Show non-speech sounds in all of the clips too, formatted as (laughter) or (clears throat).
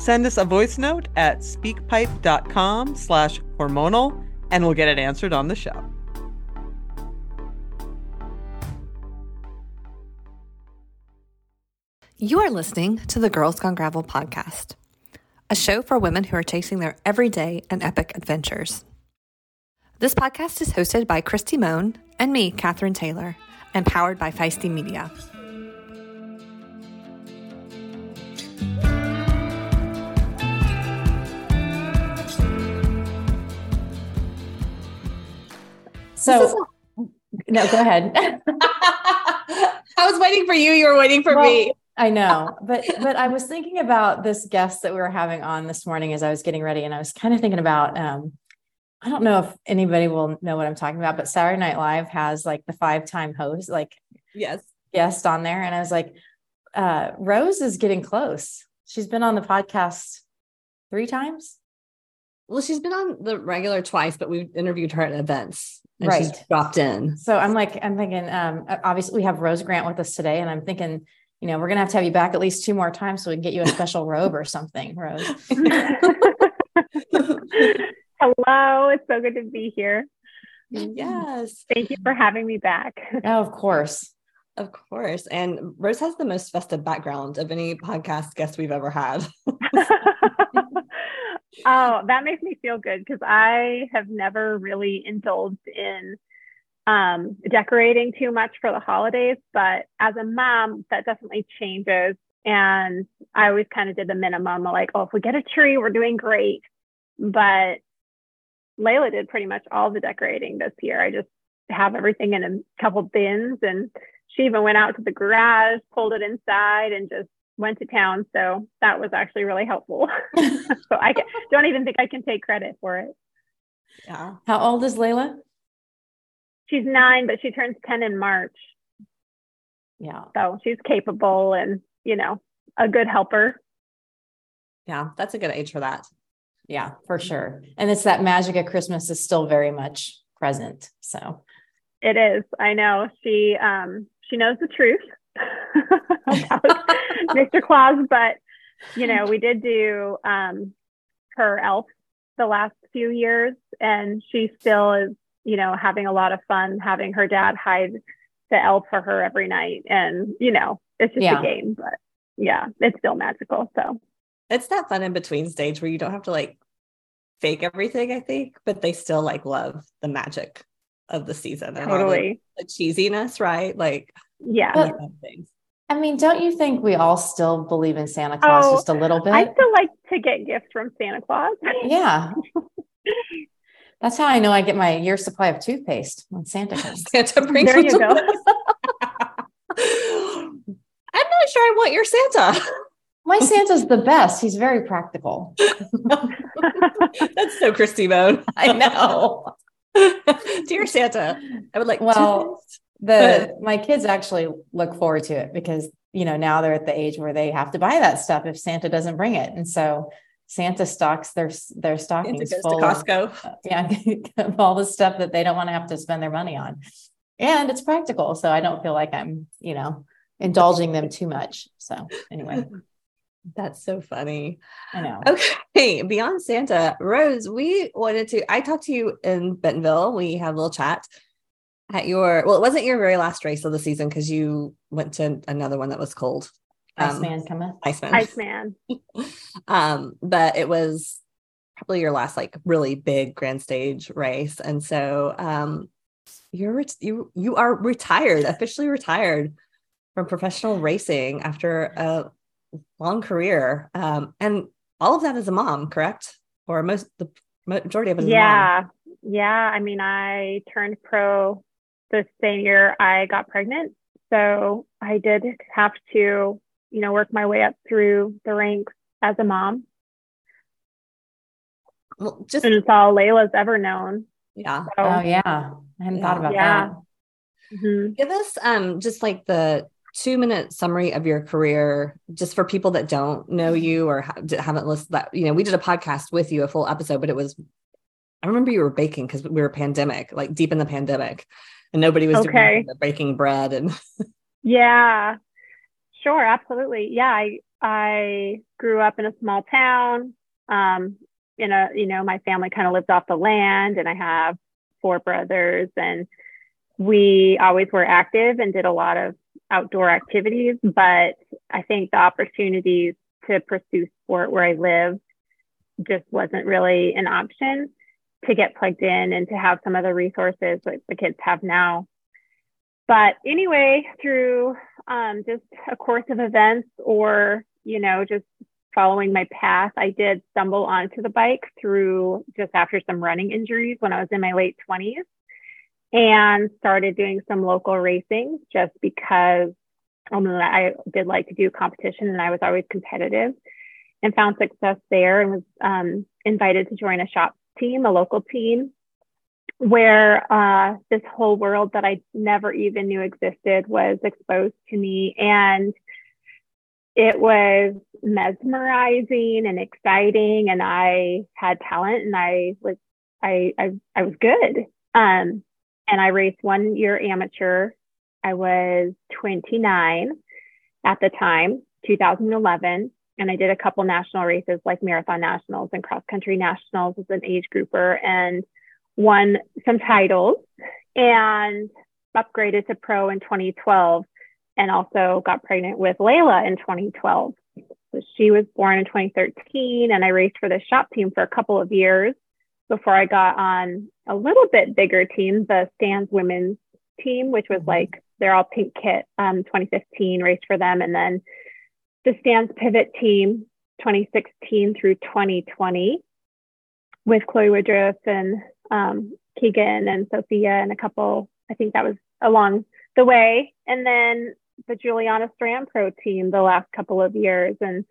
Send us a voice note at speakpipe.com slash hormonal and we'll get it answered on the show. You are listening to the Girls Gone Gravel podcast, a show for women who are chasing their everyday and epic adventures. This podcast is hosted by Christy Moan and me, Katherine Taylor, and powered by Feisty Media. So, no, go ahead. (laughs) I was waiting for you. You were waiting for well, me. I know, but but I was thinking about this guest that we were having on this morning as I was getting ready, and I was kind of thinking about. Um, I don't know if anybody will know what I'm talking about, but Saturday Night Live has like the five time host, like yes, guest on there, and I was like, uh, Rose is getting close. She's been on the podcast three times. Well, she's been on the regular twice, but we've interviewed her at events right. she's dropped in. So I'm like, I'm thinking, um, obviously we have Rose Grant with us today, and I'm thinking, you know, we're gonna have to have you back at least two more times so we can get you a special robe or something, Rose. (laughs) Hello, it's so good to be here. Yes. Thank you for having me back. (laughs) Oh, of course. Of course. And Rose has the most festive background of any podcast guest we've ever had. (laughs) oh, that makes me feel good because I have never really indulged in um, decorating too much for the holidays. But as a mom, that definitely changes. And I always kind of did the minimum like, oh, if we get a tree, we're doing great. But Layla did pretty much all the decorating this year. I just have everything in a couple bins and she even went out to the garage, pulled it inside and just went to town. So that was actually really helpful. (laughs) (laughs) so I can, don't even think I can take credit for it. Yeah. How old is Layla? She's nine, but she turns 10 in March. Yeah. So she's capable and, you know, a good helper. Yeah, that's a good age for that. Yeah, for sure. And it's that magic of Christmas is still very much present. So it is. I know. She um she knows the truth (laughs) about Mr. Claus, but you know, we did do um, her elf the last few years, and she still is, you know, having a lot of fun having her dad hide the elf for her every night. And, you know, it's just yeah. a game, but yeah, it's still magical. So it's that fun in between stage where you don't have to like fake everything, I think, but they still like love the magic of the season and totally. the, the cheesiness, right? Like, yeah. But, I mean, don't you think we all still believe in Santa Claus oh, just a little bit? I still like to get gifts from Santa Claus. (laughs) yeah. That's how I know I get my year supply of toothpaste when Santa (laughs) comes. Santa brings there you go. (laughs) I'm not sure I want your Santa. My Santa's the best. He's very practical. That's so Christy mode. I know. Dear Santa, I would like well, the my kids actually look forward to it because you know now they're at the age where they have to buy that stuff if Santa doesn't bring it, and so Santa stocks their their stockings full Costco. Of, uh, yeah, (laughs) all the stuff that they don't want to have to spend their money on, and it's practical, so I don't feel like I'm you know indulging them too much. So anyway. (laughs) That's so funny. I know. Okay. Beyond Santa, Rose, we wanted to, I talked to you in Bentonville. We had a little chat at your well, it wasn't your very last race of the season because you went to another one that was cold. Um, Iceman cometh. Iceman. Iceman. (laughs) um, but it was probably your last like really big grand stage race. And so um you're you you are retired, officially retired from professional racing after a long career. Um and all of that as a mom, correct? Or most the majority of it yeah. Yeah. I mean, I turned pro the same year I got pregnant. So I did have to, you know, work my way up through the ranks as a mom. Well, just and it's all Layla's ever known. Yeah. So, oh yeah. I hadn't yeah. thought about yeah. that. Mm-hmm. Give us um just like the two minute summary of your career just for people that don't know you or haven't listened that you know we did a podcast with you a full episode but it was i remember you were baking because we were pandemic like deep in the pandemic and nobody was okay. doing baking bread and (laughs) yeah. Sure absolutely. Yeah i i grew up in a small town. Um in a you know my family kind of lived off the land and i have four brothers and we always were active and did a lot of outdoor activities but i think the opportunities to pursue sport where i lived just wasn't really an option to get plugged in and to have some of the resources that the kids have now. But anyway, through um, just a course of events or, you know, just following my path, I did stumble onto the bike through just after some running injuries when I was in my late 20s and started doing some local racing just because um, I did like to do competition and I was always competitive and found success there and was um, invited to join a shop team, a local team, where uh, this whole world that I never even knew existed was exposed to me. And it was mesmerizing and exciting. And I had talent and I was, I, I, I was good. Um, and I raced one year amateur. I was 29 at the time, 2011 and I did a couple national races like marathon nationals and cross country nationals as an age grouper and won some titles and upgraded to pro in 2012 and also got pregnant with Layla in 2012. So she was born in 2013 and I raced for the shop team for a couple of years before I got on a little bit bigger team, the Stans women's team, which was like they're all pink kit, um, 2015 raced for them. And then the Stans Pivot team 2016 through 2020 with Chloe Woodruff and um, Keegan and Sophia and a couple. I think that was along the way. And then the Juliana SRAM Pro team the last couple of years. And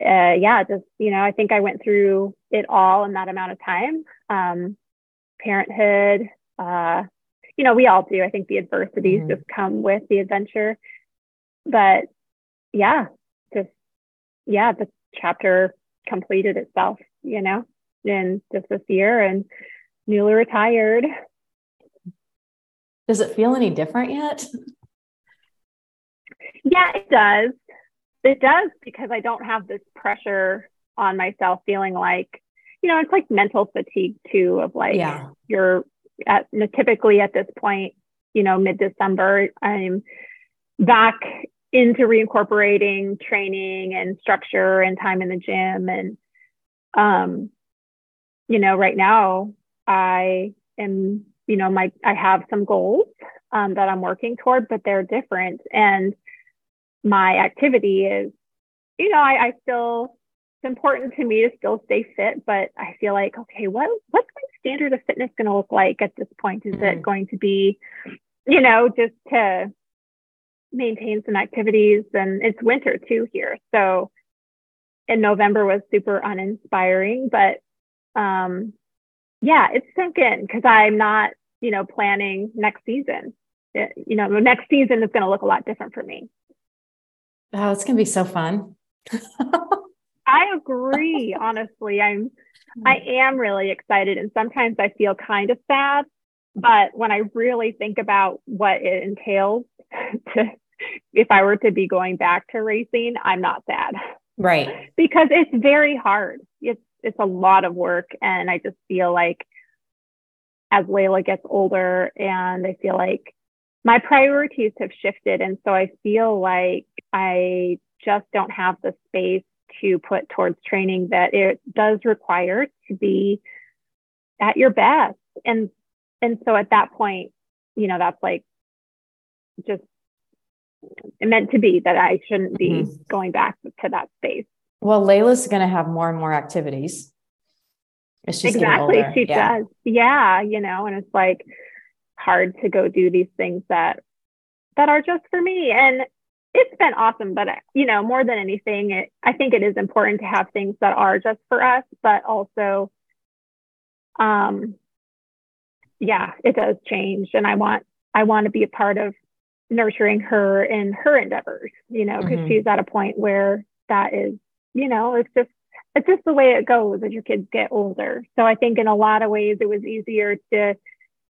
uh, yeah, just, you know, I think I went through it all in that amount of time. Um, parenthood, uh, you know, we all do. I think the adversities mm-hmm. just come with the adventure. But yeah, just, yeah, the chapter completed itself, you know, in just this year and newly retired. Does it feel any different yet? Yeah, it does. It does because I don't have this pressure on myself feeling like, you know, it's like mental fatigue too, of like yeah. you're at typically at this point, you know, mid December, I'm back into reincorporating training and structure and time in the gym. And um you know right now i am you know my i have some goals um, that i'm working toward but they're different. And my activity is you know I, I still it's important to me to still stay fit but i feel like okay what what's my standard of fitness going to look like at this point? Is mm-hmm. it going to be you know just to maintain some activities and it's winter too here. So in November was super uninspiring, but um, yeah, it's sunk in because I'm not, you know, planning next season. It, you know, the next season is going to look a lot different for me. Oh, it's going to be so fun. I agree. Honestly, I'm, (laughs) I am really excited, and sometimes I feel kind of sad. But when I really think about what it entails (laughs) to if I were to be going back to racing, I'm not sad. Right. because it's very hard. It's it's a lot of work and I just feel like as Layla gets older and I feel like my priorities have shifted and so I feel like I just don't have the space to put towards training that it does require to be at your best. And and so at that point, you know, that's like just meant to be that I shouldn't be mm-hmm. going back to that space. Well, Layla's going to have more and more activities. exactly, she yeah. does. Yeah, you know, and it's like hard to go do these things that that are just for me. And it's been awesome, but you know, more than anything, it, I think it is important to have things that are just for us, but also, um, yeah, it does change, and I want I want to be a part of nurturing her in her endeavors, you know, because mm-hmm. she's at a point where that is, you know, it's just it's just the way it goes as your kids get older. So I think in a lot of ways it was easier to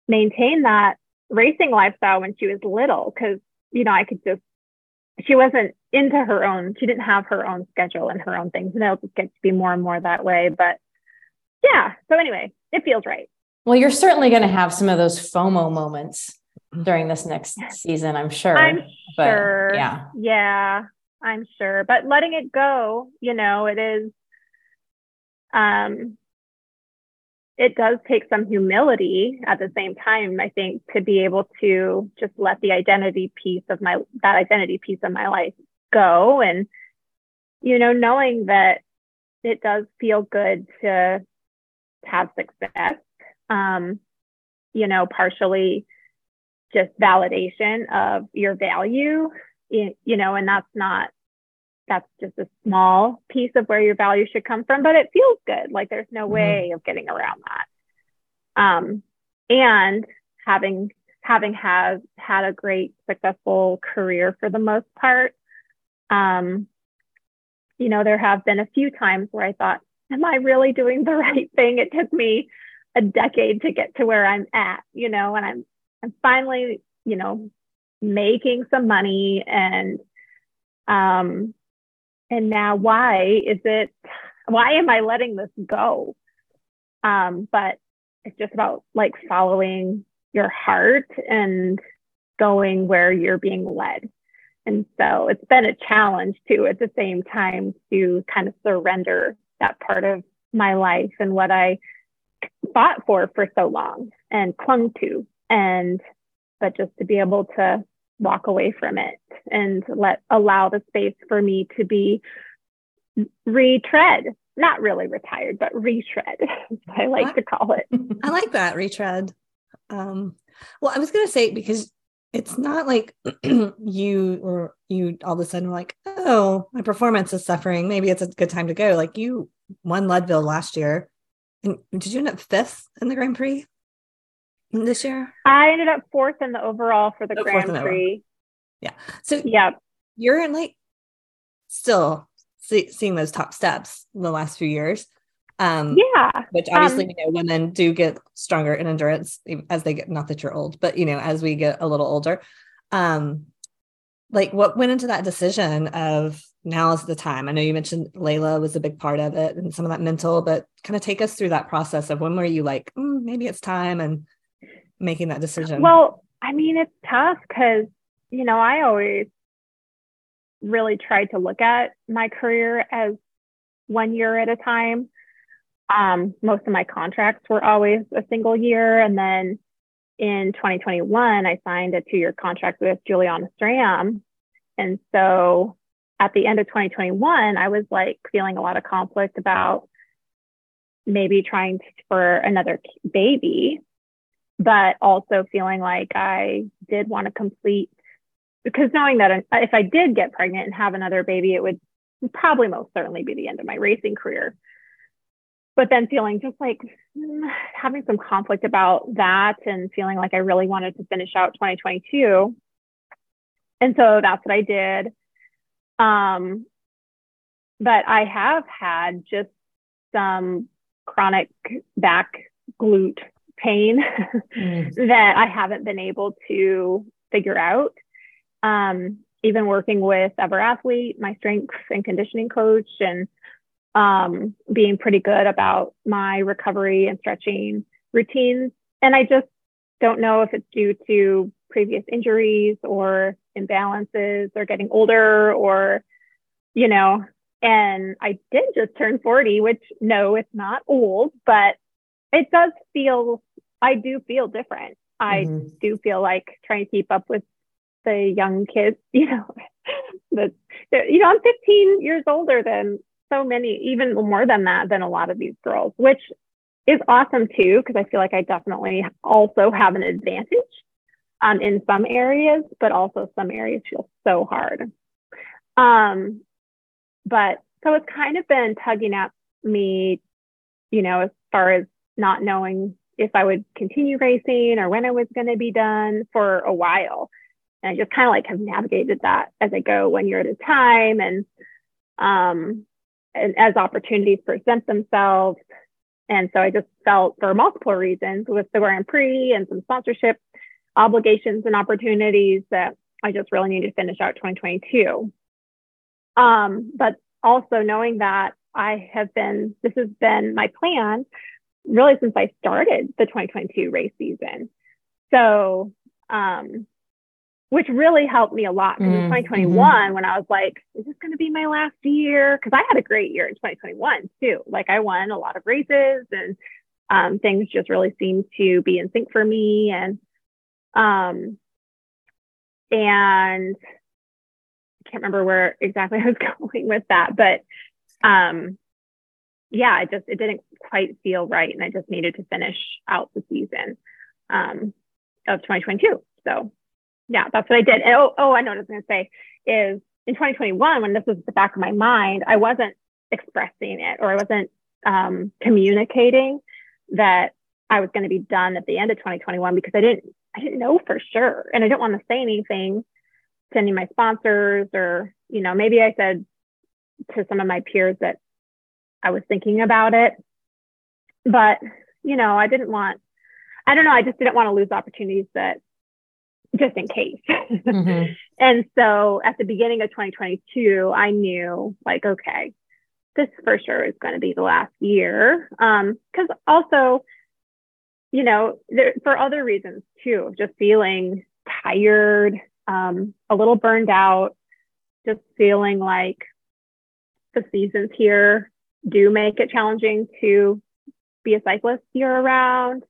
maintain that racing lifestyle when she was little because you know I could just she wasn't into her own she didn't have her own schedule and her own things and it'll just get to be more and more that way but yeah so anyway it feels right well you're certainly going to have some of those fomo moments during this next (laughs) season i'm sure i'm but, sure. Yeah yeah i'm sure. But letting it go you know it is um it does take some humility at the same time i think to be able to just let the identity piece of my that identity piece of my life go. And you know knowing that it does feel good to have success um you know partially just validation of your value you know and that's not that's just a small piece of where your value should come from, but it feels good. Like there's no mm-hmm. way of getting around that. Um, and having having had had a great successful career for the most part, um, you know, there have been a few times where I thought, am I really doing the (laughs) right thing? It took me a decade to get to where I'm at, you know, and I'm I'm finally, you know, making some money and um and now why is it why am i letting this go? Um, but it's just about like following your heart and going where you're being led. And so it's been a challenge too at the same time to kind of surrender that part of my life and what i fought for for so long and clung to and but just to be able to walk away from it and let allow the space for me to be retread not really retired but retread (laughs) i like I, to call it. (laughs) I like that retread. Um well i was going to say because it's not like (clears throat) you or you all of a sudden were like oh my performance is suffering. Maybe it's a good time to go. Like you won leadville last year. And did you end up fifth in the grand prix this year? I ended up fourth in the overall for the oh, Grand Prix. Yeah. So yeah, you're in like still see, seeing those top steps in the last few years. Um, yeah. Which obviously, um, you know, women do get stronger in endurance as they get, not that you're old, but, you know, as we get a little older. Um, like what went into that decision of now is the time? I know you mentioned Layla was a big part of it and some of that mental, but kind of take us through that process of when were you like, mm, maybe it's time and making that decision? Well, I mean, it's tough because, you know, I always really tried to look at my career as one year at a time. Um, most of my contracts were always a single year. And then in 2021, I signed a two year contract with Juliana SRAM. And so at the end of 2021, I was like feeling a lot of conflict about maybe trying for another baby but also feeling like I did want to complete because knowing that if I did get pregnant and have another baby, it would probably most certainly be the end of my racing career. But then feeling just like mm, having some conflict about that and feeling like I really wanted to finish out 2022. And so that's what I did. Um, but I have had just some chronic back glute pain mm. (laughs) that I haven't been able to figure out. Um, even working with Ever Athlete, my strength and conditioning coach, and um, being pretty good about my recovery and stretching routines. And I just don't know if it's due to previous injuries or imbalances or getting older or, you know, And I did just turn 40, which no, it's not old, but it does feel, I do feel different. I mm-hmm. do feel like trying to keep up with the young kids, (laughs) you know, the, you know, I'm 15 years older than so many, even more than that, than a lot of these girls, which is awesome too, because I feel like I definitely also have an advantage um, in some areas, but also some areas feel so hard. Um, but so it's kind of been tugging at me, you know, as far as not knowing if I would continue racing or when I was going to be done for a while. And I just kind of like have navigated that as I go one year at a time. And, um, and as opportunities present themselves. And so I just felt for multiple reasons with the Grand Prix and some sponsorship obligations and opportunities that I just really need to finish out 2022. Um, but also knowing that I have been, this has been my plan really since I started the 2022 race season. So, um, which really helped me a lot because mm, in 2021, mm-hmm. when I was like, is this going to be my last year? Because I had a great year in 2021 too. Like I won a lot of races and um, things just really seemed to be in sync for me. And um, and I can't remember where exactly (laughs) I was (laughs) going with that, but um, yeah, it just it didn't quite feel right, and I just needed to finish out the season um, of 2022. So yeah, that's what I did. And, oh, oh, I know what I was going to say is in 2021 when this was at the back of my mind, I wasn't expressing it or I wasn't um, communicating that I was going to be done at the end of 2021 because I didn't I didn't know for sure. And I didn't want to say anything to any of my sponsors or, you know, maybe I said to some of my peers that I was thinking about it. But, you know, I didn't want, I don't know, I just didn't want to lose opportunities that just in case. (laughs) Mm-hmm. and so at the beginning of 2022, I knew like, okay, this for sure is going to be the last year. Um, cause also you know, there, for other reasons too, just feeling tired, um, a little burned out, just feeling like the seasons here do make it challenging to be a cyclist year round.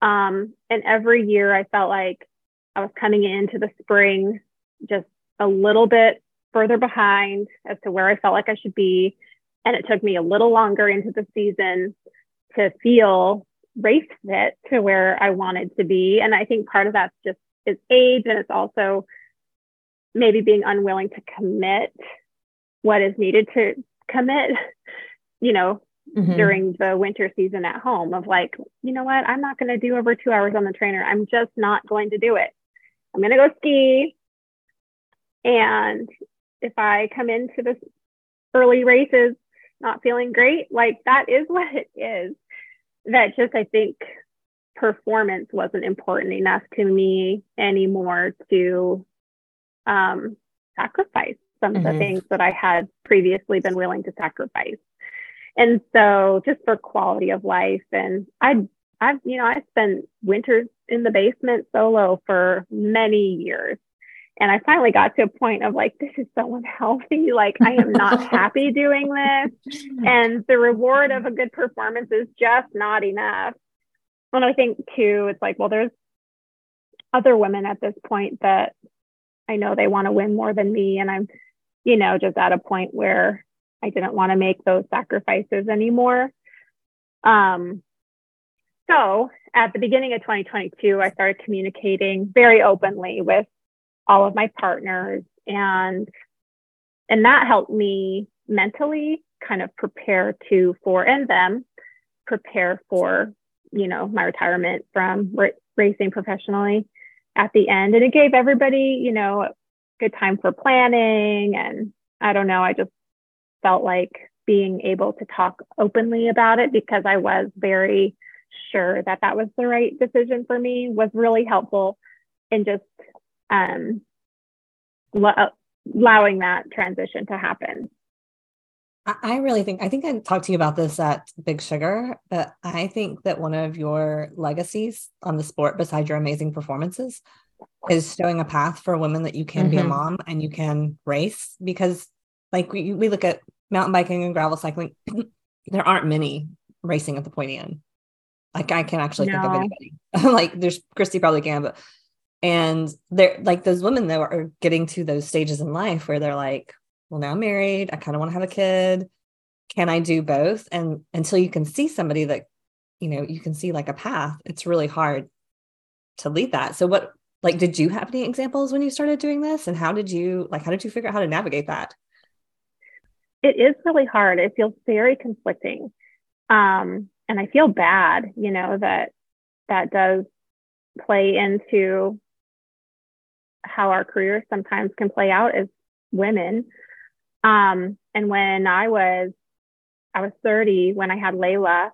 Um, and every year I felt like I was coming into the spring just a little bit further behind as to where I felt like I should be. And it took me a little longer into the season to feel race fit to where I wanted to be. And I think part of that's just is age and it's also maybe being unwilling to commit what is needed to commit, (laughs) you know, mm-hmm. during the winter season at home of like, you know what, I'm not going to do over two hours on the trainer. I'm just not going to do it. I'm going to go ski. And if I come into this early races not feeling great, like that is (laughs) what it is that just I think performance wasn't important enough to me anymore to um, sacrifice some mm-hmm. of the mm-hmm. things that I had previously been willing to sacrifice. And so just for quality of life and I I've you know I spent winters in the basement solo for many years and I finally got to a point of like, this is so unhealthy. (laughs) Like, I am not (laughs) happy doing this. And the reward of a good performance is just not enough. And I think, too, it's like, well, there's other women at this point that I know they want to win more than me. And I'm, you know, just at a point where I didn't want to make those sacrifices anymore. Um, so at the beginning of 2022, I started communicating very openly with all of my partners and and that helped me mentally kind of prepare to for and them prepare for you know my retirement from r- racing professionally at the end and it gave everybody you know good time for planning and i don't know i just felt like being able to talk openly about it because i was very sure that that was the right decision for me was really helpful in just um, allowing that transition to happen. I really think I think I talked to you about this at Big Sugar, but I think that one of your legacies on the sport, besides your amazing performances, is showing a path for women that you can mm-hmm. be a mm-hmm. mom and you can race. Because, like we, we look at mountain biking and gravel cycling, (clears throat) there aren't many racing at the pointy end. Like I can't actually no. think of anybody. (laughs) like there's Christy probably can, but and they're like those women that are getting to those stages in life where they're like, well, now I'm married. I kind of want to have a kid. Can I do both? And until you can see somebody that, you know, you can see like a path, it's really hard to lead that. So what like did you have any examples when you started doing this? And how did you like how did you figure out how to navigate that? It is really hard. It feels very conflicting. Um, and I feel bad, you know, that that does play into how our careers sometimes can play out as women. Um, and when I was, I was 30 when I had Layla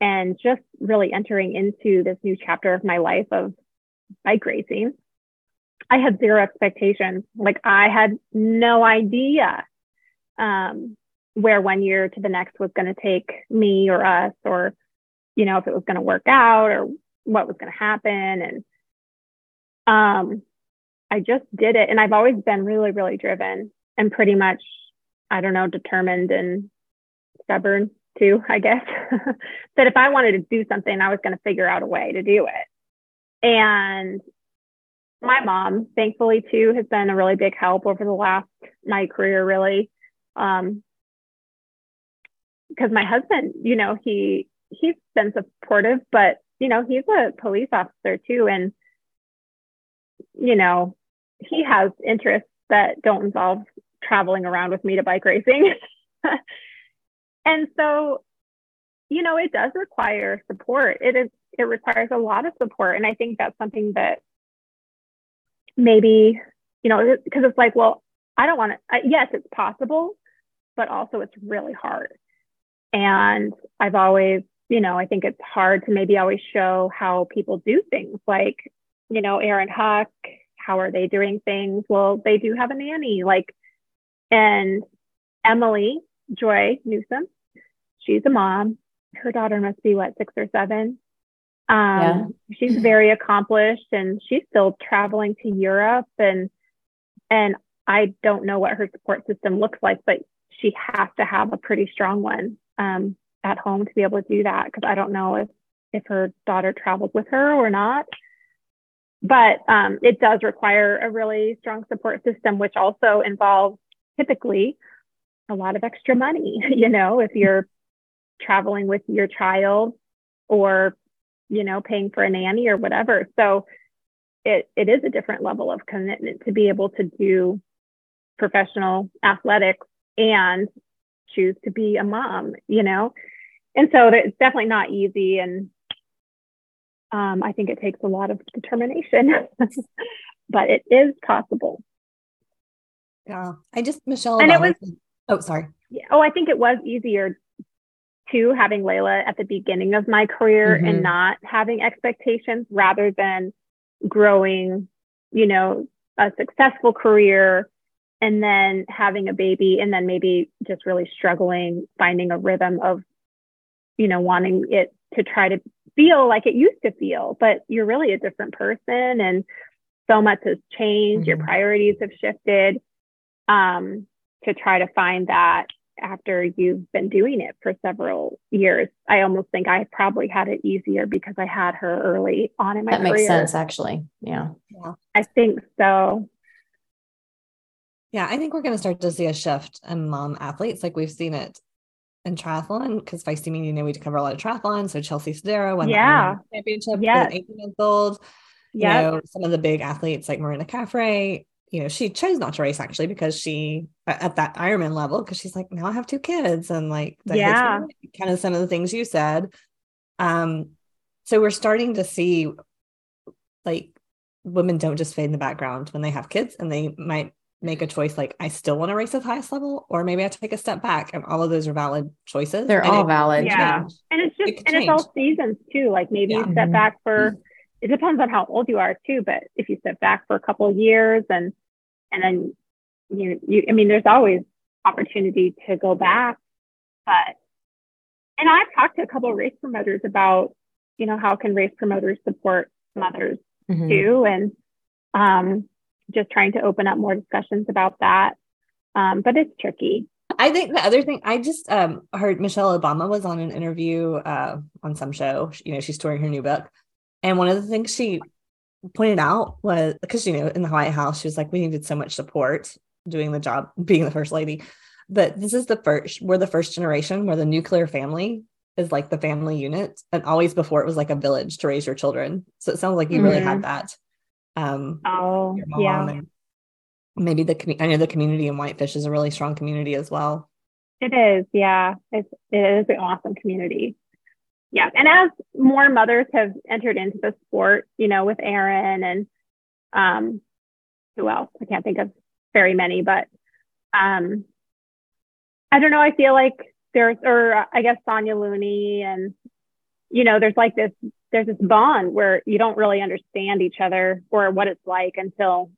and just really entering into this new chapter of my life of bike racing. I had zero expectations. Like I had no idea um, where one year to the next was going to take me or us, or you know if it was going to work out or what was going to happen. And um, I just did it. And I've always been really, really driven and pretty much, I don't know, determined and stubborn too, I guess. (laughs) that if I wanted to do something, I was going to figure out a way to do it. And my mom, thankfully, too, has been a really big help over the last my career, really. Um, because my husband, you know, he he's been supportive, but you know, he's a police officer too, and you know, he has interests that don't involve traveling around with me to bike racing. (laughs) and so, you know, it does require support. It is it requires a lot of support. And I think that's something that maybe, you know, because it's like, well, I don't want to, yes, it's possible, but also it's really hard. And I've always, you know, I think it's hard to maybe always show how people do things like, you know, Erin Huck, how are they doing things? Well, they do have a nanny, like, and Emily Joy Newsom, she's a mom. Her daughter must be what, six or seven? Um, yeah. she's (laughs) very accomplished and she's still traveling to Europe and and I don't know what her support system looks like, but she has to have a pretty strong one um, at home to be able to do that because I don't know if if her daughter traveled with her or not but um, it does require a really strong support system, which also involves typically a lot of extra money. (laughs) You know, if you're traveling with your child or, you know, paying for a nanny or whatever. So it, it is a different level of commitment to be able to do professional athletics and choose to be a mom, you know? And so it's definitely not easy. And um, I think it takes a lot of determination, (laughs) but it is possible. Yeah, I just Michelle and it was. Oh, sorry. Yeah, oh, I think it was easier too having Layla at the beginning of my career mm-hmm. and not having expectations rather than growing, you know, a successful career and then having a baby and then maybe just really struggling finding a rhythm of you know wanting it to try to feel like it used to feel, but you're really a different person and so much has changed. Mm-hmm. Your priorities have shifted. Um, to try to find that after you've been doing it for several years. I almost think I probably had it easier because I had her early on in my that career. makes sense actually. Yeah. Yeah. I think so. Yeah, I think we're going to start to see a shift in mom athletes. Like we've seen it in triathlon because Feisty Media, you know, we cover a lot of triathlon. So Chelsea Sodaro won yeah. the championship yes. 18 months old. Yeah. You know, some of the big athletes like Marina Caffrey, you know, she chose not to race actually because she at that Ironman level, because she's like, now I have two kids and like yeah, kind of some of the things you said. Um, so we're starting to see like women don't just fade in the background when they have kids and they might make a choice like I still want to race at the highest level, or maybe I take a step back. And all of those are valid choices. They're and all valid. Yeah. Change. And it's just, it and change. it's all seasons too. Like maybe yeah. you step back for, mm-hmm. it depends on how old you are too. But if you step back for a couple of years and, and then you, you, I mean, there's always opportunity to go back. But, and I've talked to a couple of race promoters about, you know, how can race promoters support mothers mm-hmm. too? And, um, just trying to open up more discussions about that. Um, but it's tricky. I think the other thing I just um heard Michelle Obama was on an interview uh on some show. You know, she's touring her new book. And one of the things she pointed out was because you know, in the White House, she was like, we needed so much support doing the job, (laughs) being the first lady. But this is the first, we're the first generation where the nuclear family is like the family unit. And always before it was like a village to raise your children. So it sounds like you mm-hmm. really had mm-hmm. that. Um oh yeah. maybe the I know the community in Whitefish is a really strong community as well. It is, yeah. It's it is an awesome community. Yeah. And as more mothers have entered into the sport, you know, with Erin and um who else? I can't think of very many, but um I don't know. I feel like there's, or I guess Sonya Looney, and you know, there's like this, there's this bond where you don't really understand each other or what it's like until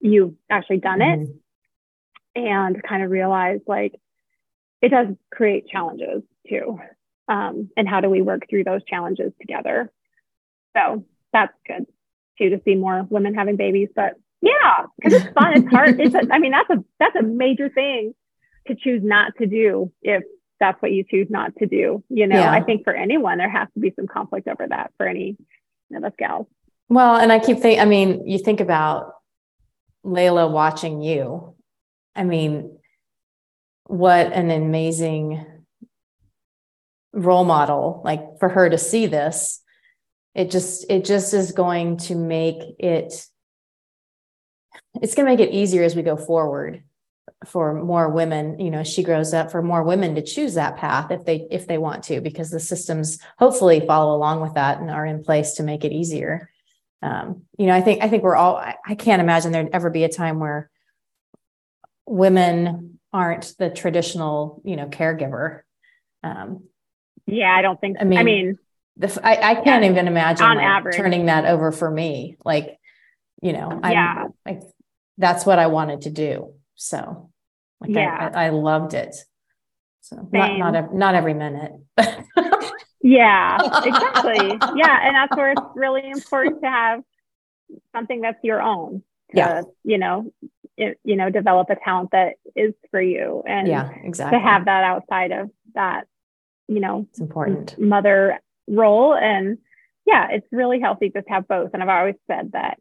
you've actually done it, mm-hmm. and kind of realize like it does create challenges too, um, and how do we work through those challenges together? So that's good too to see more women having babies, but yeah, because it's fun. It's hard. It's a, I mean, that's a that's a major thing to choose not to do if that's what you choose not to do. You know, yeah. I think for anyone, there has to be some conflict over that for any of us gals. Well, and I keep thinking, I mean, you think about Layla watching you. I mean, what an amazing role model, like for her to see this. It just, it just is going to make it, it's going to make it easier as we go forward for more women you know she grows up for more women to choose that path if they if they want to because the systems hopefully follow along with that and are in place to make it easier. Um, you know i think i think we're all I, I can't imagine there'd ever be a time where women aren't the traditional you know caregiver. Um, yeah i don't think i mean i mean the, I, I can't yeah, even imagine on like, average. turning that over for me. Like you know i yeah. like that's what i wanted to do so like yeah. I, I, loved it. So Same. not not not every minute. (laughs) yeah, exactly. yeah, and that's where it's really important to have something that's your own. To, yeah, you know, it, you know, develop a talent that is for you, and yeah, exactly. To have that outside of that, you know, it's important mother role, and yeah, it's really healthy to have both. And I've always said that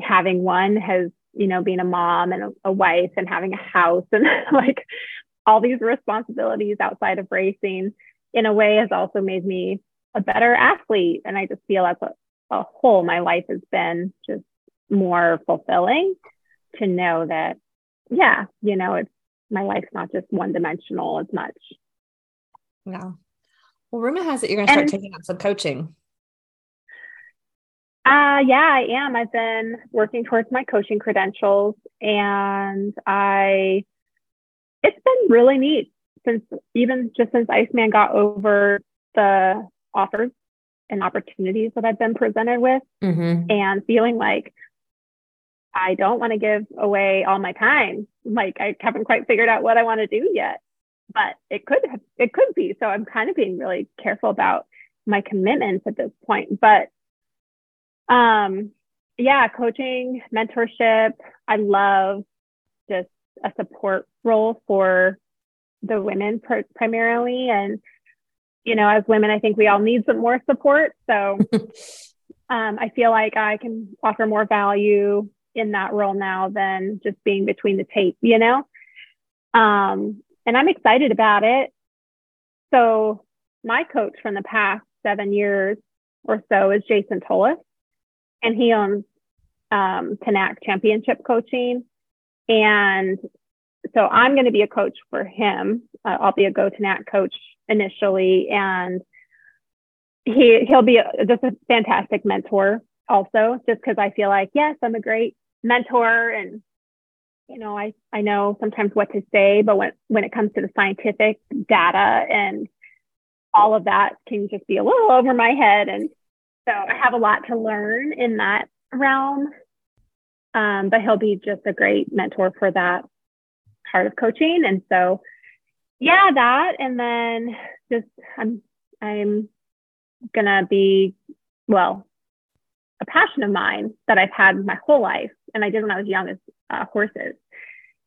having one has you know, being a mom and a, a wife and having a house (laughs) and like all these responsibilities outside of racing in a way has also made me a better athlete. And I just feel as a, a whole, my life has been just more fulfilling to know that, yeah, you know, it's my life's not just one dimensional as much. Yeah. Well, rumor has it you're going to start and, taking up some coaching. Uh, yeah, I am. I've been working towards my coaching credentials and I, it's been really neat since even just since Iceman got over the offers and opportunities that I've been presented with mm-hmm. and feeling like I don't want to give away all my time. Like I haven't quite figured out what I want to do yet, but it could have, it could be. So I'm kind of being really careful about my commitments at this point, but um, yeah, coaching, mentorship. I love just a support role for the women pr- primarily. And, you know, as women, I think we all need some more support. So (laughs) um, I feel like I can offer more value in that role now than just being between the tape, you know? Um, and I'm excited about it. So my coach from the past seven years or so is Jason Tolis and he owns um, Championship Coaching. And so I'm going to be a coach for him. Uh, I'll be a Go Tanak coach initially, and he he'll be a, just a fantastic mentor. Also, just because I feel like yes, I'm a great mentor, and you know I I know sometimes what to say, but when when it comes to the scientific data and all of that can just be a little over my head and so I have a lot to learn in that realm. Um, but he'll be just a great mentor for that part of coaching. And so, yeah, that. And then just, I'm, I'm gonna be, well, a passion of mine that I've had my whole life. And I did when I was young is uh, horses.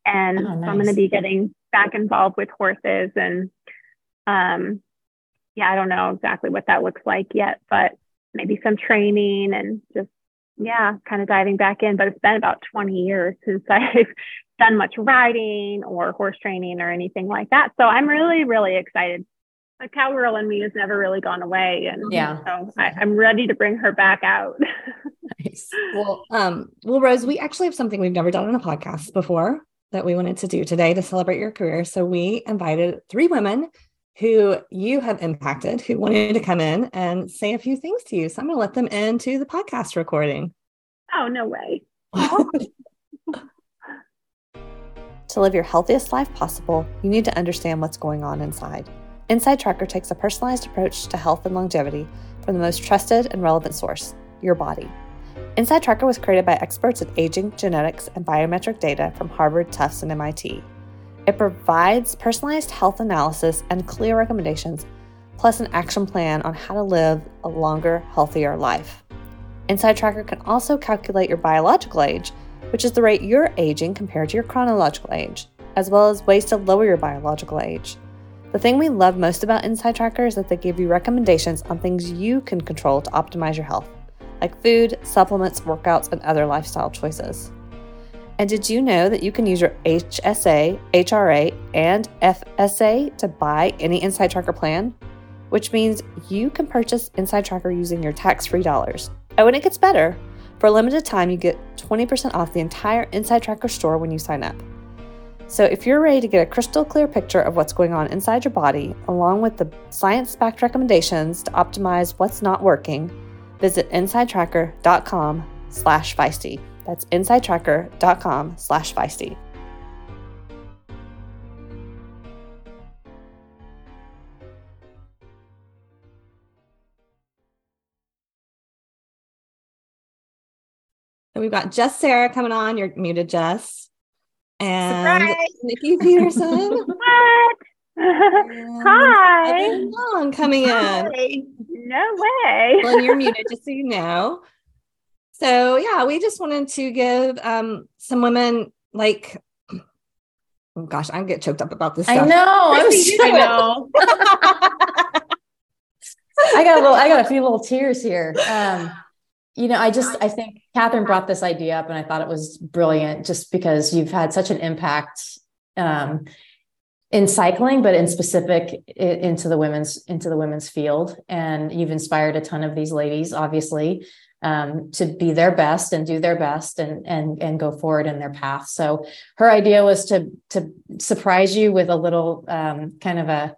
And oh, nice. so I'm going to be getting back involved with horses and um yeah, I don't know exactly what that looks like yet, but maybe some training and just yeah, kind of diving back in. But it's been about 20 years since (laughs) I've done much riding or horse training or anything like that. So I'm really, really excited. The cowgirl in me has never really gone away. And yeah, so I, am ready to bring her back out. nice. Well, um, well, Rose, we actually have something we've never done on a podcast before that we wanted to do today to celebrate your career. So we invited three women who you have impacted who wanted to come in and say a few things to you. So I'm going to let them into the podcast recording. Oh, no way. (laughs) to live your healthiest life possible, you need to understand what's going on inside. Inside Tracker takes a personalized approach to health and longevity from the most trusted and relevant source, your body. Inside Tracker was created by experts in aging, genetics, and biometric data from Harvard, Tufts, and MIT. It provides personalized health analysis and clear recommendations, plus an action plan on how to live a longer, healthier life. Inside Tracker can also calculate your biological age, which is the rate you're aging compared to your chronological age, as well as ways to lower your biological age. The thing we love most about Inside Tracker is that they give you recommendations on things you can control to optimize your health, like food, supplements, workouts, and other lifestyle choices. And did you know that you can use your HSA, HRA, and FSA to buy any Inside Tracker plan? Which means you can purchase Inside Tracker using your tax free dollars. Oh, and it gets better. For a limited time, you get 20% off the entire Inside Tracker store when you sign up. So, if you're ready to get a crystal clear picture of what's going on inside your body, along with the science backed recommendations to optimize what's not working, visit insidetracker.com slash feisty. That's insidetracker.com slash feisty. So we've got Jess Cerra coming on. You're muted, Jess. And Surprise. Nikki Peterson. (laughs) what? Hi. Long coming Hi. in. No way. well, you're muted, (laughs) just so you know. So yeah, we just wanted to give um, some women like (clears throat) oh gosh, I'm get choked up about this. Stuff. I know. i know. (laughs) I got a little. I got a few little tears here. Um, you know, I just I think Catherine brought this idea up, and I thought it was brilliant, just because you've had such an impact um, in cycling, but in specific into the women's into the women's field, and you've inspired a ton of these ladies, obviously um, to be their best and do their best and and and go forward in their path. So her idea was to to surprise you with a little um, kind of a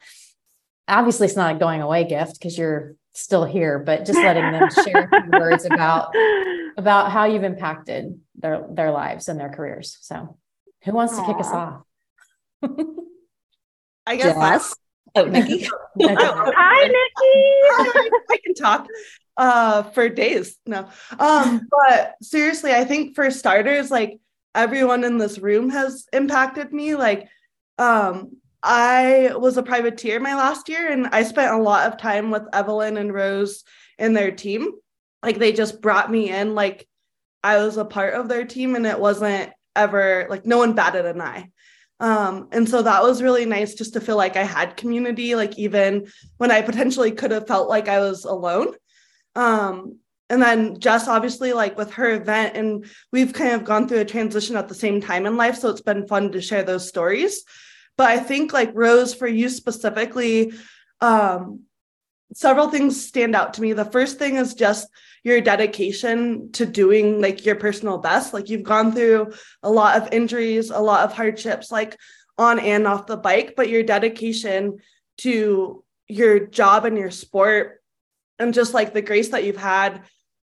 obviously it's not a going away gift because you're still here, but just letting them share words about (laughs) about how you've impacted their their lives and their careers. So who wants Aww. to kick us off? I guess. Yes. Oh, Nikki. (laughs) Hi, Nikki. I can talk uh for days. No. Um (laughs) but seriously i think for starters like everyone in this room has impacted me. Like um i was a privateer my last year and i spent a lot of time with evelyn and rose and their team. Like they just brought me in like i was a part of their team and it wasn't ever like no one batted an eye. Um, and so that was really nice just to feel like I had community, like even when I potentially could have felt like I was alone. Um, and then Jess, obviously, like with her event, and we've kind of gone through a transition at the same time in life. So it's been fun to share those stories. But I think, like Rose, for you specifically, um, several things stand out to me. The first thing is just your dedication to doing like your personal best. Like you've gone through a lot of injuries, a lot of hardships, like on and off the bike, but your dedication to your job and your sport and just like the grace that you've had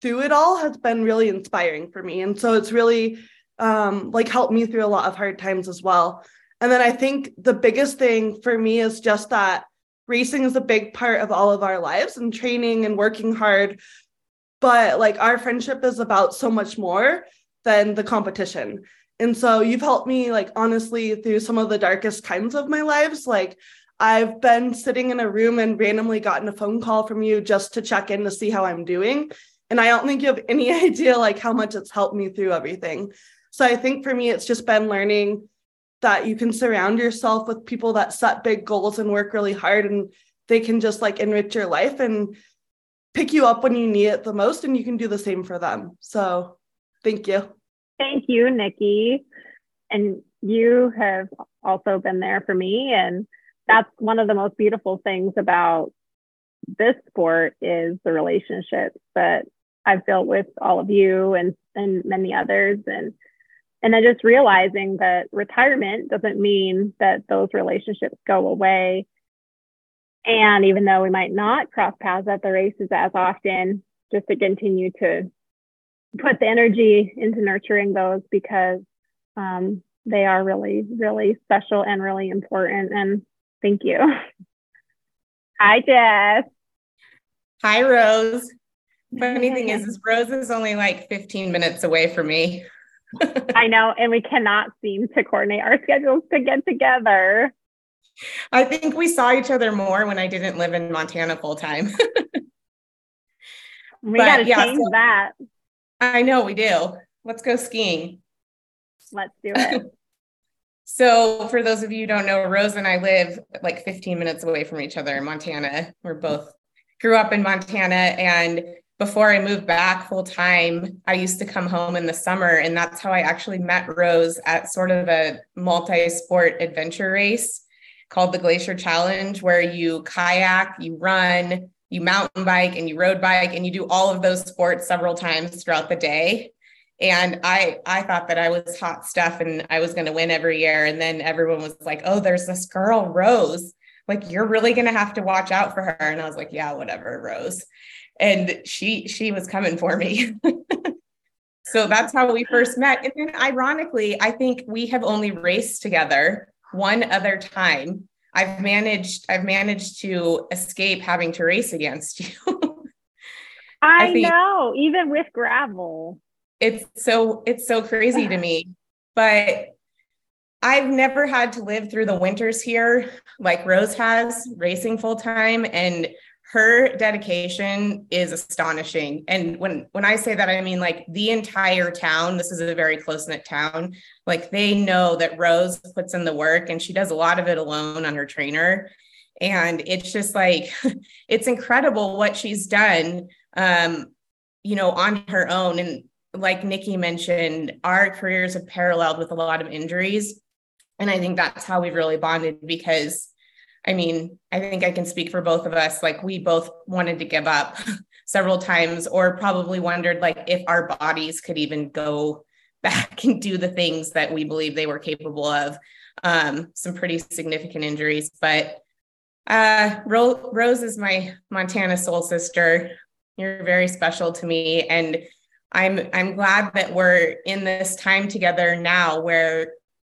through it all has been really inspiring for me. And so it's really um like helped me through a lot of hard times as well. And then i think the biggest thing for me is just that racing is a big part of all of our lives and training and working hard. But like our friendship is about so much more than the competition. And so you've helped me like honestly through some of the darkest times of my lives like I've been sitting in a room and randomly gotten a phone call from you just to check in to see how I'm doing. And I don't think you have any idea like how much it's helped me through everything. So I think for me, it's just been learning that you can surround yourself with people that set big goals and work really hard and they can just like enrich your life and pick you up when you need it the most and you can do the same for them. So thank you. Thank you, Nikki. And you have also been there for me. And that's one of the most beautiful things about this sport is the relationships that I've built with all of you and, and many others. And and then just realizing that retirement doesn't mean that those relationships go away. And even though we might not cross paths at the races as often, just to continue to put the energy into nurturing those because um, they are really, really special and really important. And thank you. Hi, Jess. Hi, Rose. Funny thing is, is Rose is only like 15 minutes away from me. (laughs) I know, and we cannot seem to coordinate our schedules to get together. I think we saw each other more when I didn't live in Montana full time. (laughs) we got to yeah, change so, that. I know we do. Let's go skiing. Let's do it. (laughs) so, for those of you who don't know, Rose and I live like 15 minutes away from each other in Montana. We're both grew up in Montana and before I moved back full time, I used to come home in the summer. And that's how I actually met Rose at sort of a multi sport adventure race called the Glacier Challenge, where you kayak, you run, you mountain bike, and you road bike, and you do all of those sports several times throughout the day. And I I thought that I was hot stuff and I was going to win every year. And then everyone was like, "Oh, there's this girl, Rose. Like you're really going to have to watch out for her." And I was like, "Yeah, whatever, Rose." and she she was coming for me (laughs) so that's how we first met and then ironically i think we have only raced together one other time i've managed i've managed to escape having to race against you (laughs) I, I know even with gravel it's so it's so crazy to me but I've never had to live through the winters here like Rose has, racing full time. And her dedication is astonishing and when when i say that i mean like the entire town this is a very close knit town like they know that rose puts in the work and she does a lot of it alone on her trainer and it's just like (laughs) it's incredible what she's done um you know on her own and like nikki mentioned our careers have paralleled with a lot of injuries and i think that's how we've really bonded because I mean, I think I can speak for both of us. Like we both wanted to give up (laughs) several times, or probably wondered like if our bodies could even go (laughs) back and do the things that we believe they were capable of. Um, some pretty significant injuries, but uh, Ro- Rose is my Montana soul sister. You're very special to me, and I'm I'm glad that we're in this time together now, where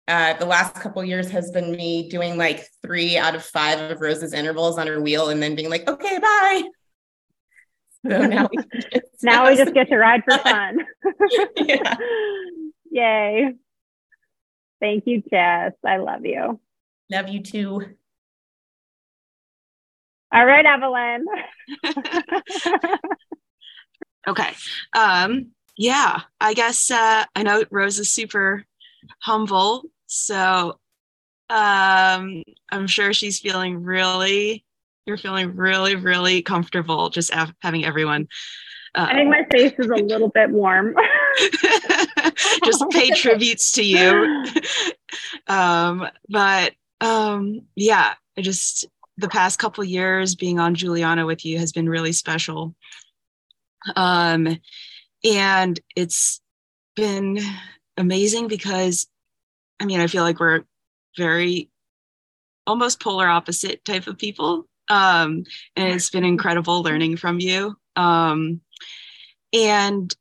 uh, the last couple years has been me doing like three out of five of Rose's intervals on her wheel and then being like, okay, bye. So (laughs) now we just, (laughs) now we just get to ride for (laughs) fun. yeah. Yay. Thank you, Jess. I love you. Love you too. All right, Evelyn. Okay. Um, yeah, I guess uh, I know Rose is super humble so um, I'm sure she's feeling really, you're feeling really, really comfortable just av- having everyone. Uh, I think my face is a little bit warm. (laughs) just pay tributes to you. (laughs) um, but um, yeah, I just the past couple years being on Juliana with you has been really special. Um, and it's been amazing because I mean, I feel like we're very almost polar opposite type of people. Um, and it's been incredible learning from you. Um, and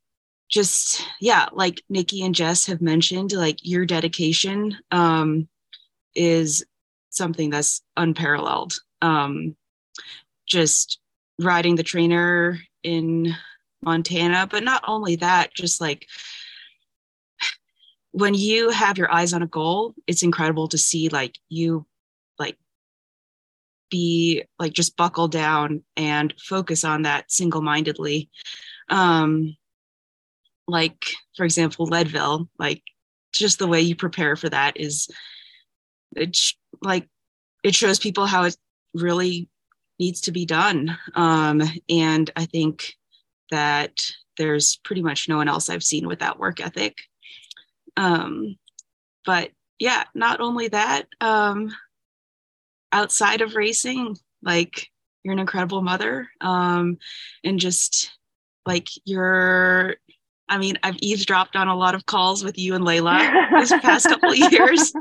just, yeah, like Nikki and Jess have mentioned, like your dedication um, is something that's unparalleled. Um, just riding the trainer in Montana, but not only that, just like when you have your eyes on a goal, it's incredible to see like you like be like just buckle down and focus on that single-mindedly. Um like for example, Leadville, like just the way you prepare for that is it like it shows people how it really needs to be done. Um, and I think that there's pretty much no one else I've seen with that work ethic. Um, but yeah, not only that, um, outside of racing, like you're an incredible mother, um, and just like you're. I mean, I've eavesdropped on a lot of calls with you and Layla this past couple of (laughs) years,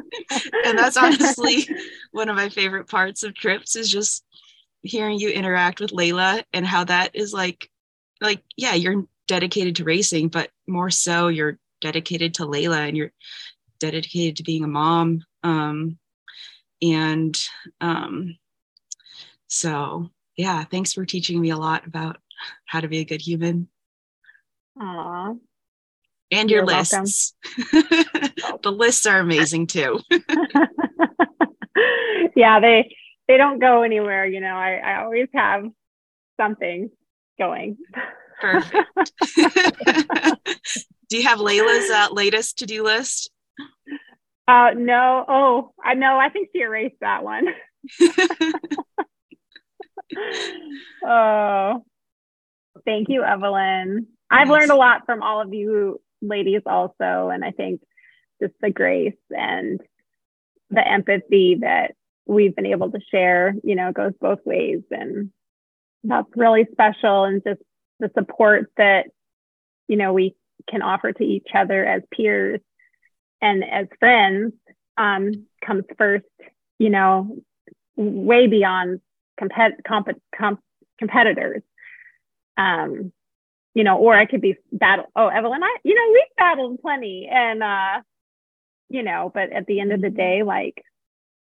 and that's honestly one of my favorite parts of trips is just hearing you interact with Layla and how that is like, like yeah, you're dedicated to racing, but more so you're dedicated to Layla and you're dedicated to being a mom. Um, and um, so, yeah, thanks for teaching me a lot about how to be a good human. Aww. And your You're lists. (laughs) the lists are amazing too. (laughs) (laughs) yeah, they they don't go anywhere. You know, I, I always have something going. Perfect. (laughs) Do you have Layla's uh, latest to do list? Uh, no. Oh, I know. I think she erased that one. (laughs) oh, thank you, Evelyn. I've learned a lot from all of you ladies also. And I think just the grace and the empathy that we've been able to share, you know, goes both ways. And that's really special. And just the support that, you know, we can offer to each other as peers and as friends um, comes first, you know, way beyond compet- comp- comp- competitors. Um, you know, or I could be battle. Oh, Evelyn, I, you know, we've battled plenty, and uh, you know, but at the end of the day, like,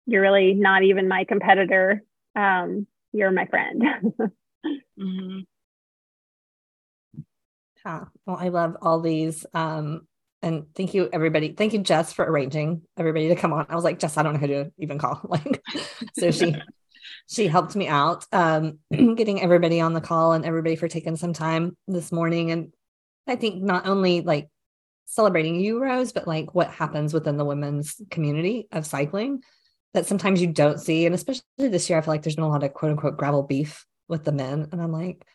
you're really not even my competitor. Um, you're my friend. (laughs) mm-hmm. Yeah. Well, I love all these. Um, and thank you, everybody. Thank you, Jess, for arranging everybody to come on. I was like, Jess, I don't know who to even call. (laughs) Like, so she (laughs) she helped me out um, (clears throat) getting everybody on the call and everybody for taking some time this morning. And I think not only like celebrating you, Rose, but like what happens within the women's community of cycling that sometimes you don't see. And especially this year, I feel like there's been a lot of quote unquote gravel beef with the men. And I'm like,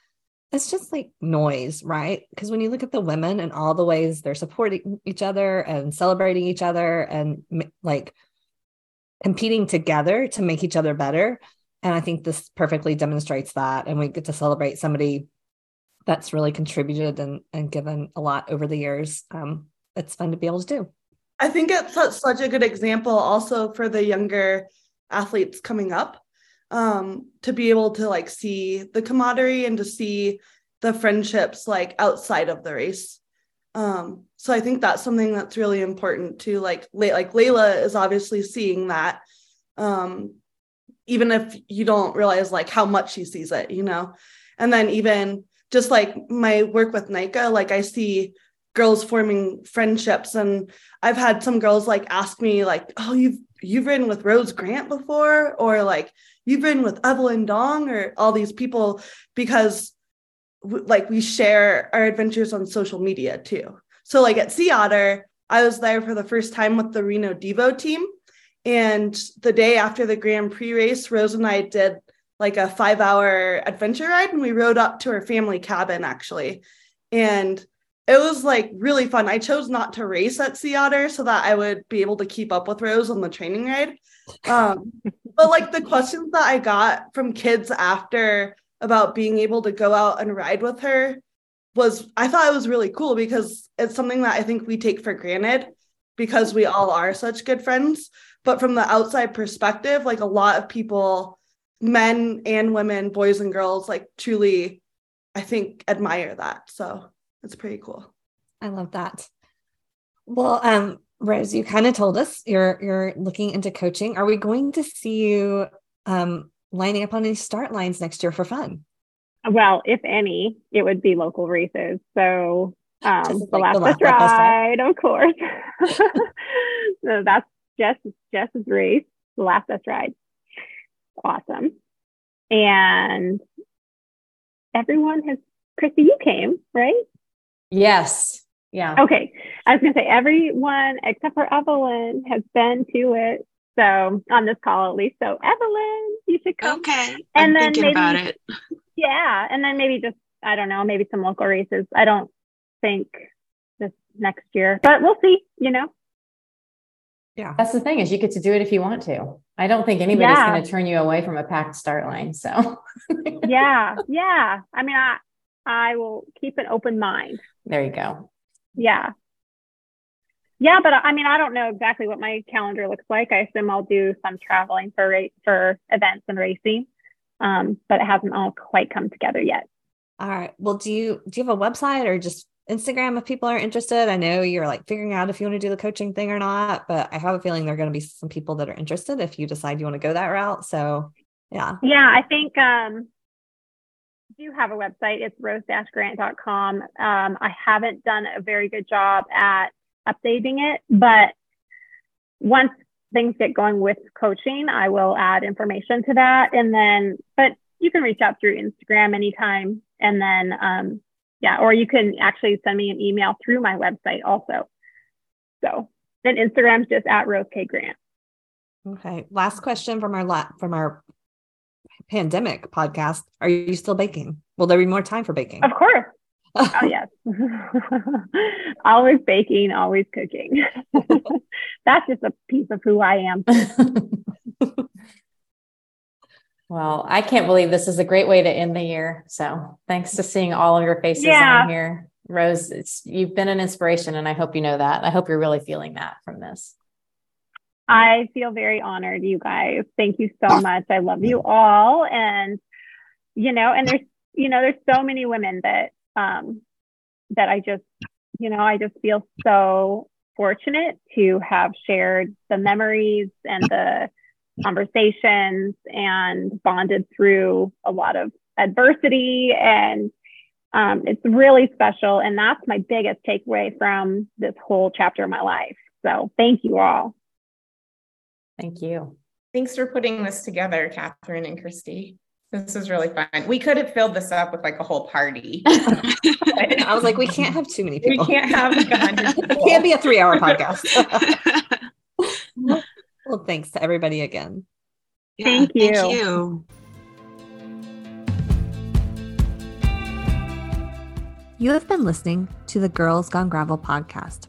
it's just like noise, right? Because when you look at the women and all the ways they're supporting each other and celebrating each other and like competing together to make each other better. And I think this perfectly demonstrates that. And we get to celebrate somebody that's really contributed and, and given a lot over the years. Um, it's fun to be able to do. I think it's such a good example also for the younger athletes coming up um, to be able to like see the camaraderie and to see the friendships like outside of the race. Um, so I think that's something that's really important to like like Layla is obviously seeing that. Um, even if you don't realize like how much she sees it, you know. And then even just like my work with NICA, like I see girls forming friendships and I've had some girls like ask me like, "Oh, you've you've ridden with Rose Grant before?" or like, you've been with Evelyn Dong or all these people because like we share our adventures on social media too. So like at Sea Otter, I was there for the first time with the Reno Devo team. And the day after the Grand Prix race, Rose and I did like a five hour adventure ride and we rode up to her family cabin actually. And it was like really fun. I chose not to race at Sea Otter so that I would be able to keep up with Rose on the training ride. Um, (laughs) but like the questions that I got from kids after about being able to go out and ride with her was I thought it was really cool because it's something that I think we take for granted because we all are such good friends. But from the outside perspective, like a lot of people, men and women, boys and girls, like truly, I think admire that. So it's pretty cool. I love that. Well, um, Rose, you kind of told us you're you're looking into coaching. Are we going to see you um, lining up on any start lines next year for fun? Well, if any, it would be local races. So (laughs) um, the, like last the last ride, of course. (laughs) so that's Jess Jess's race, the last best ride. Awesome. And everyone has Christy, you came, right? Yes. Yeah. Okay. I was going to say everyone except for Evelyn has been to it. So on this call, at least. So Evelyn, you should come. Okay. And I'm then thinking maybe- about it. Yeah, and then maybe just I don't know, maybe some local races. I don't think this next year, but we'll see. You know. Yeah. That's the thing is you get to do it if you want to. I don't think anybody's Yeah. going to turn you away from a packed start line. So (laughs) Yeah, yeah. I mean, I I will keep an open mind. There you go. Yeah. Yeah, but I mean, I don't know exactly what my calendar looks like. I assume I'll do some traveling for ra- for events and racing, um, but it hasn't all quite come together yet. All right. Well, do you do you have a website or just Instagram if people are interested? I know you're like figuring out if you want to do the coaching thing or not, but I have a feeling there are going to be some people that are interested if you decide you want to go that route. So, yeah. Yeah, I think um, I do have a website. It's rose-grant.com. Um, I haven't done a very good job at updating it, but once things get going with coaching, I will add information to that. And then, but you can reach out through Instagram anytime. And then, um, yeah, or you can actually send me an email through my website also. So then Instagram's just at Rose K Grant. Okay. Last question from our la- from our pandemic podcast. Are you still baking? Will there be more time for baking? Of course. (laughs) Oh yes. (laughs) always baking, always cooking. (laughs) That's just a piece of who I am. well, I can't believe this is a great way to end the year. So thanks to seeing all of your faces Yeah. on here. Rose, it's you've been an inspiration and I hope you know that. I hope you're really feeling that from this. I feel very honored, you guys. Thank you so much. I love you all. And, you know, and there's, you know, there's so many women that, um, that I just, you know, I just feel so fortunate to have shared the memories and the conversations and bonded through a lot of adversity. And um, it's really special. And that's my biggest takeaway from this whole chapter of my life. So thank you all. Thank you. Thanks for putting this together, Catherine and Christy. This is really fun. We could have filled this up with like a whole party. (laughs) (laughs) I was like, we can't have too many people. we can't have like a hundred (laughs) it can't be a three hour podcast. well, thanks to everybody again. Yeah, Thank Thank you. you. You have been listening to the Girls Gone Gravel podcast.